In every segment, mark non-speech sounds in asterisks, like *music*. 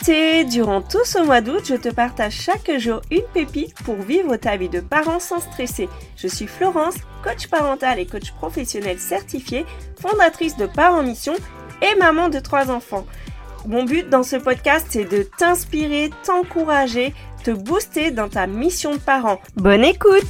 beauté Durant tout ce mois d'août, je te partage chaque jour une pépite pour vivre ta vie de parent sans stresser. Je suis Florence, coach parental et coach professionnel certifié, fondatrice de Parents Mission et maman de trois enfants. Mon but dans ce podcast, c'est de t'inspirer, t'encourager, te booster dans ta mission de parent. Bonne écoute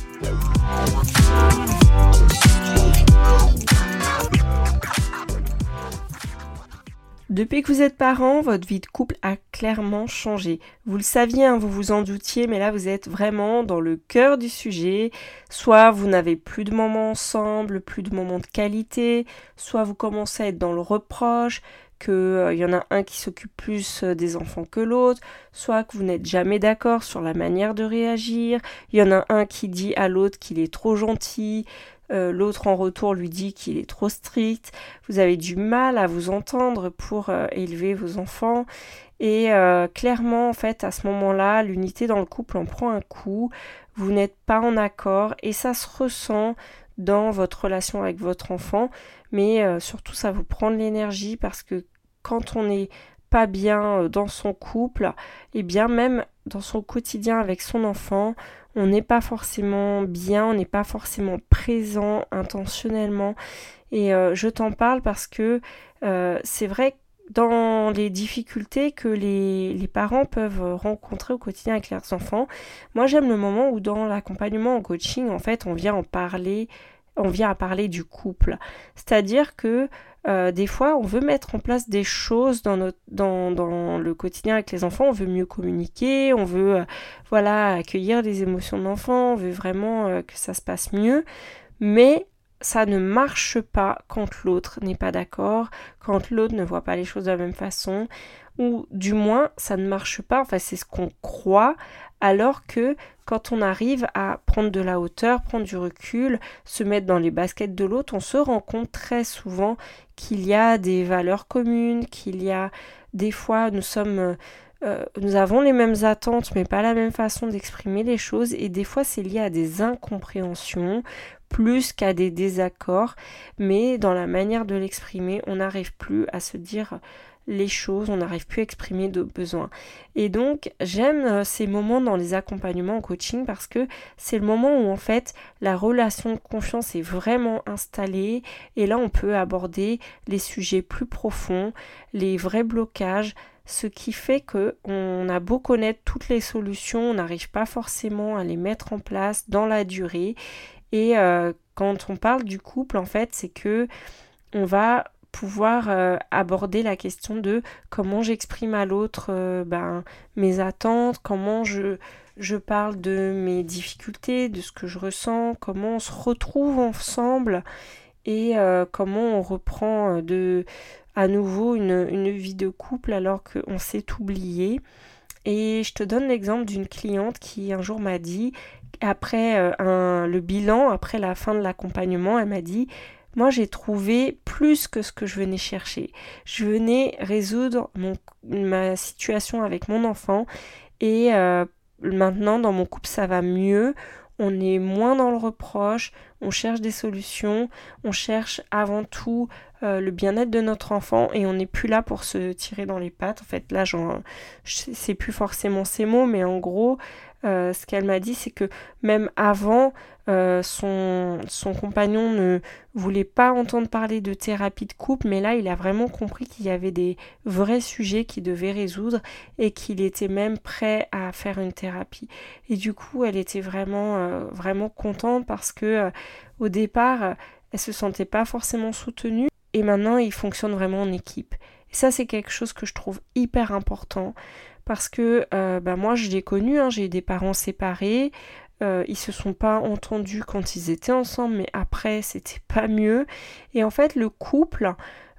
Depuis que vous êtes parent, votre vie de couple a clairement changé. Vous le saviez, hein, vous vous en doutiez, mais là vous êtes vraiment dans le cœur du sujet. Soit vous n'avez plus de moments ensemble, plus de moments de qualité, soit vous commencez à être dans le reproche, qu'il euh, y en a un qui s'occupe plus euh, des enfants que l'autre, soit que vous n'êtes jamais d'accord sur la manière de réagir, il y en a un qui dit à l'autre qu'il est trop gentil, euh, l'autre en retour lui dit qu'il est trop strict, vous avez du mal à vous entendre pour euh, élever vos enfants. Et euh, clairement en fait à ce moment-là l'unité dans le couple en prend un coup, vous n'êtes pas en accord et ça se ressent dans votre relation avec votre enfant. Mais surtout ça vous prend de l'énergie parce que quand on n'est pas bien dans son couple et bien même dans son quotidien avec son enfant on n'est pas forcément bien, on n'est pas forcément présent intentionnellement. Et euh, je t'en parle parce que euh, c'est vrai dans les difficultés que les, parents peuvent rencontrer au quotidien avec leurs enfants, moi j'aime le moment où dans l'accompagnement en coaching, en fait, on vient en parler, on vient à parler du couple. C'est-à-dire que euh, des fois, on veut mettre en place des choses dans, le quotidien avec les enfants. On veut mieux communiquer, on veut euh, voilà accueillir les émotions de l'enfant, on veut vraiment euh, que ça se passe mieux. Mais ça ne marche pas quand l'autre n'est pas d'accord, quand l'autre ne voit pas les choses de la même façon, ou du moins ça ne marche pas, enfin c'est ce qu'on croit, alors que quand on arrive à prendre de la hauteur, prendre du recul, se mettre dans les baskets de l'autre, on se rend compte très souvent qu'il y a des valeurs communes, qu'il y a des fois nous sommes euh, nous avons les mêmes attentes mais pas la même façon d'exprimer les choses et des fois c'est lié à des incompréhensions plus qu'à des désaccords mais dans la manière de l'exprimer on n'arrive plus à se dire les choses, on n'arrive plus à exprimer de besoins. Et donc j'aime euh, ces moments dans les accompagnements en coaching parce que c'est le moment où en fait la relation de confiance est vraiment installée et là on peut aborder les sujets plus profonds, les vrais blocages, ce qui fait que on a beau connaître toutes les solutions, on n'arrive pas forcément à les mettre en place dans la durée. Et euh, quand on parle du couple, en fait, c'est que on va pouvoir euh, aborder la question de comment j'exprime à l'autre euh, ben, mes attentes, comment je, je parle de mes difficultés, de ce que je ressens, comment on se retrouve ensemble et comment on reprend de à nouveau une, une vie de couple alors qu'on s'est oublié. Et je te donne l'exemple d'une cliente qui un jour m'a dit, après un, le bilan, après la fin de l'accompagnement, elle m'a dit moi j'ai trouvé plus que ce que je venais chercher. Je venais résoudre ma situation avec mon enfant et euh, maintenant dans mon couple ça va mieux. On est moins dans le reproche, on cherche des solutions, on cherche avant tout euh, le bien-être de notre enfant et on n'est plus là pour se tirer dans les pattes. En fait, là, genre, c'est plus forcément ces mots, mais en gros, euh, ce qu'elle m'a dit, c'est que même avant, euh, son, compagnon ne voulait pas entendre parler de thérapie de couple, mais là, il a vraiment compris qu'il y avait des vrais sujets qu'il devait résoudre et qu'il était même prêt à faire une thérapie. Et du coup, elle était vraiment, euh, vraiment contente parce que au départ, elle se sentait pas forcément soutenue et maintenant, il fonctionne vraiment en équipe. Et ça, c'est quelque chose que je trouve hyper important parce que euh, bah, moi je l'ai connu, hein, j'ai des parents séparés, euh, ils se sont pas entendus quand ils étaient ensemble, mais après c'était pas mieux. Et en fait le couple,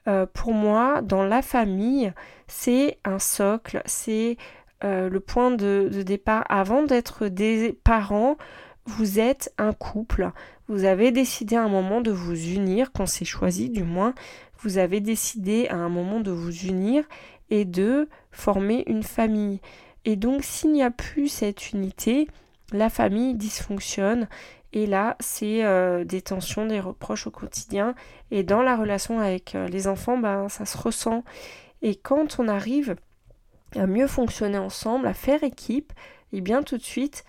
euh, pour moi, dans la famille, c'est un socle, c'est le point de départ. Avant d'être des parents, vous êtes un couple. Vous avez décidé à un moment de vous unir, quand c'est choisi du moins, vous avez décidé à un moment de vous unir et de former une famille. Et donc s'il n'y a plus cette unité, la famille dysfonctionne et là c'est euh, des tensions, des reproches au quotidien et dans la relation avec euh, les enfants, ben, ça se ressent. Et quand on arrive à mieux fonctionner ensemble, à faire équipe, et eh bien tout de suite,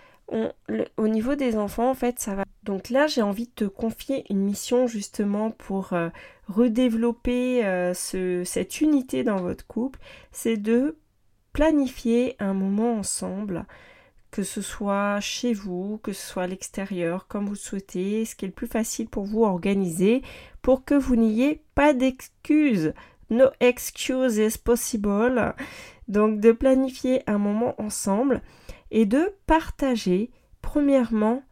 au niveau des enfants, en fait, ça va. Donc là, j'ai envie de te confier une mission justement pour euh, redévelopper euh, cette unité dans votre couple. C'est de planifier un moment ensemble, que ce soit chez vous, que ce soit à l'extérieur, comme vous souhaitez, ce qui est le plus facile pour vous organiser, pour que vous n'ayez pas d'excuses. No excuses possible. Donc de planifier un moment ensemble et de partager, premièrement,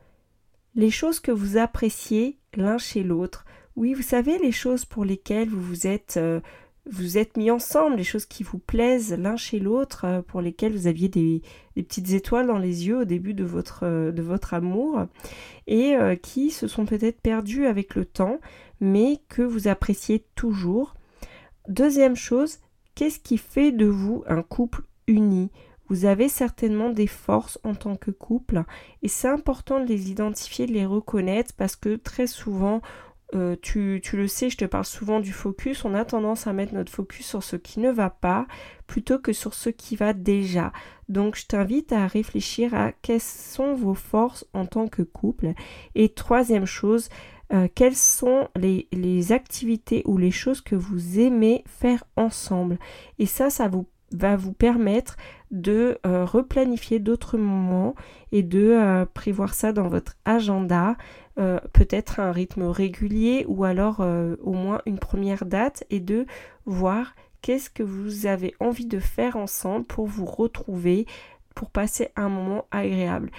les choses que vous appréciez l'un chez l'autre. Oui, vous savez, les choses pour lesquelles vous vous êtes, euh, mis ensemble, les choses qui vous plaisent l'un chez l'autre, euh, pour lesquelles vous aviez des, petites étoiles dans les yeux au début de votre, euh, de votre amour, et qui se sont peut-être perdues avec le temps, mais que vous appréciez toujours. Deuxième chose, qu'est-ce qui fait de vous un couple uni? Vous avez certainement des forces en tant que couple et c'est important de les identifier, de les reconnaître parce que très souvent, euh, tu, tu, le sais, je te parle souvent du focus, on a tendance à mettre notre focus sur ce qui ne va pas plutôt que sur ce qui va déjà. Donc je t'invite à réfléchir à quelles sont vos forces en tant que couple. Et troisième chose, euh, quelles sont les, les, activités ou les choses que vous aimez faire ensemble. Et ça, ça vous va vous permettre de euh, replanifier d'autres moments et de euh, prévoir ça dans votre agenda, euh, peut-être un rythme régulier ou alors au moins une première date et de voir qu'est-ce que vous avez envie de faire ensemble pour vous retrouver, pour passer un moment agréable.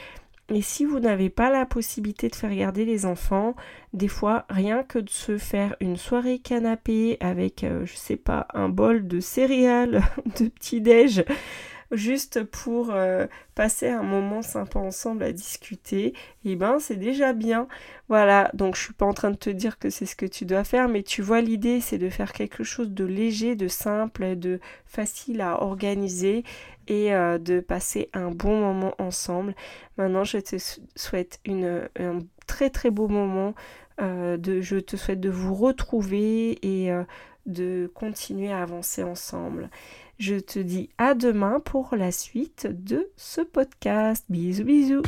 Et si vous n'avez pas la possibilité de faire garder les enfants, des fois, rien que de se faire une soirée canapé avec, euh, je sais pas, un bol de céréales, *laughs* de petit-déj, juste pour euh, passer un moment sympa ensemble à discuter, et eh ben c'est déjà bien. Voilà, donc je suis pas en train de te dire que c'est ce que tu dois faire, mais tu vois l'idée c'est de faire quelque chose de léger, de simple, de facile à organiser et euh, de passer un bon moment ensemble. Maintenant je te souhaite un très très beau moment. Euh, je te souhaite de vous retrouver et de continuer à avancer ensemble. Je te dis à demain pour la suite de ce podcast. Bisous bisous.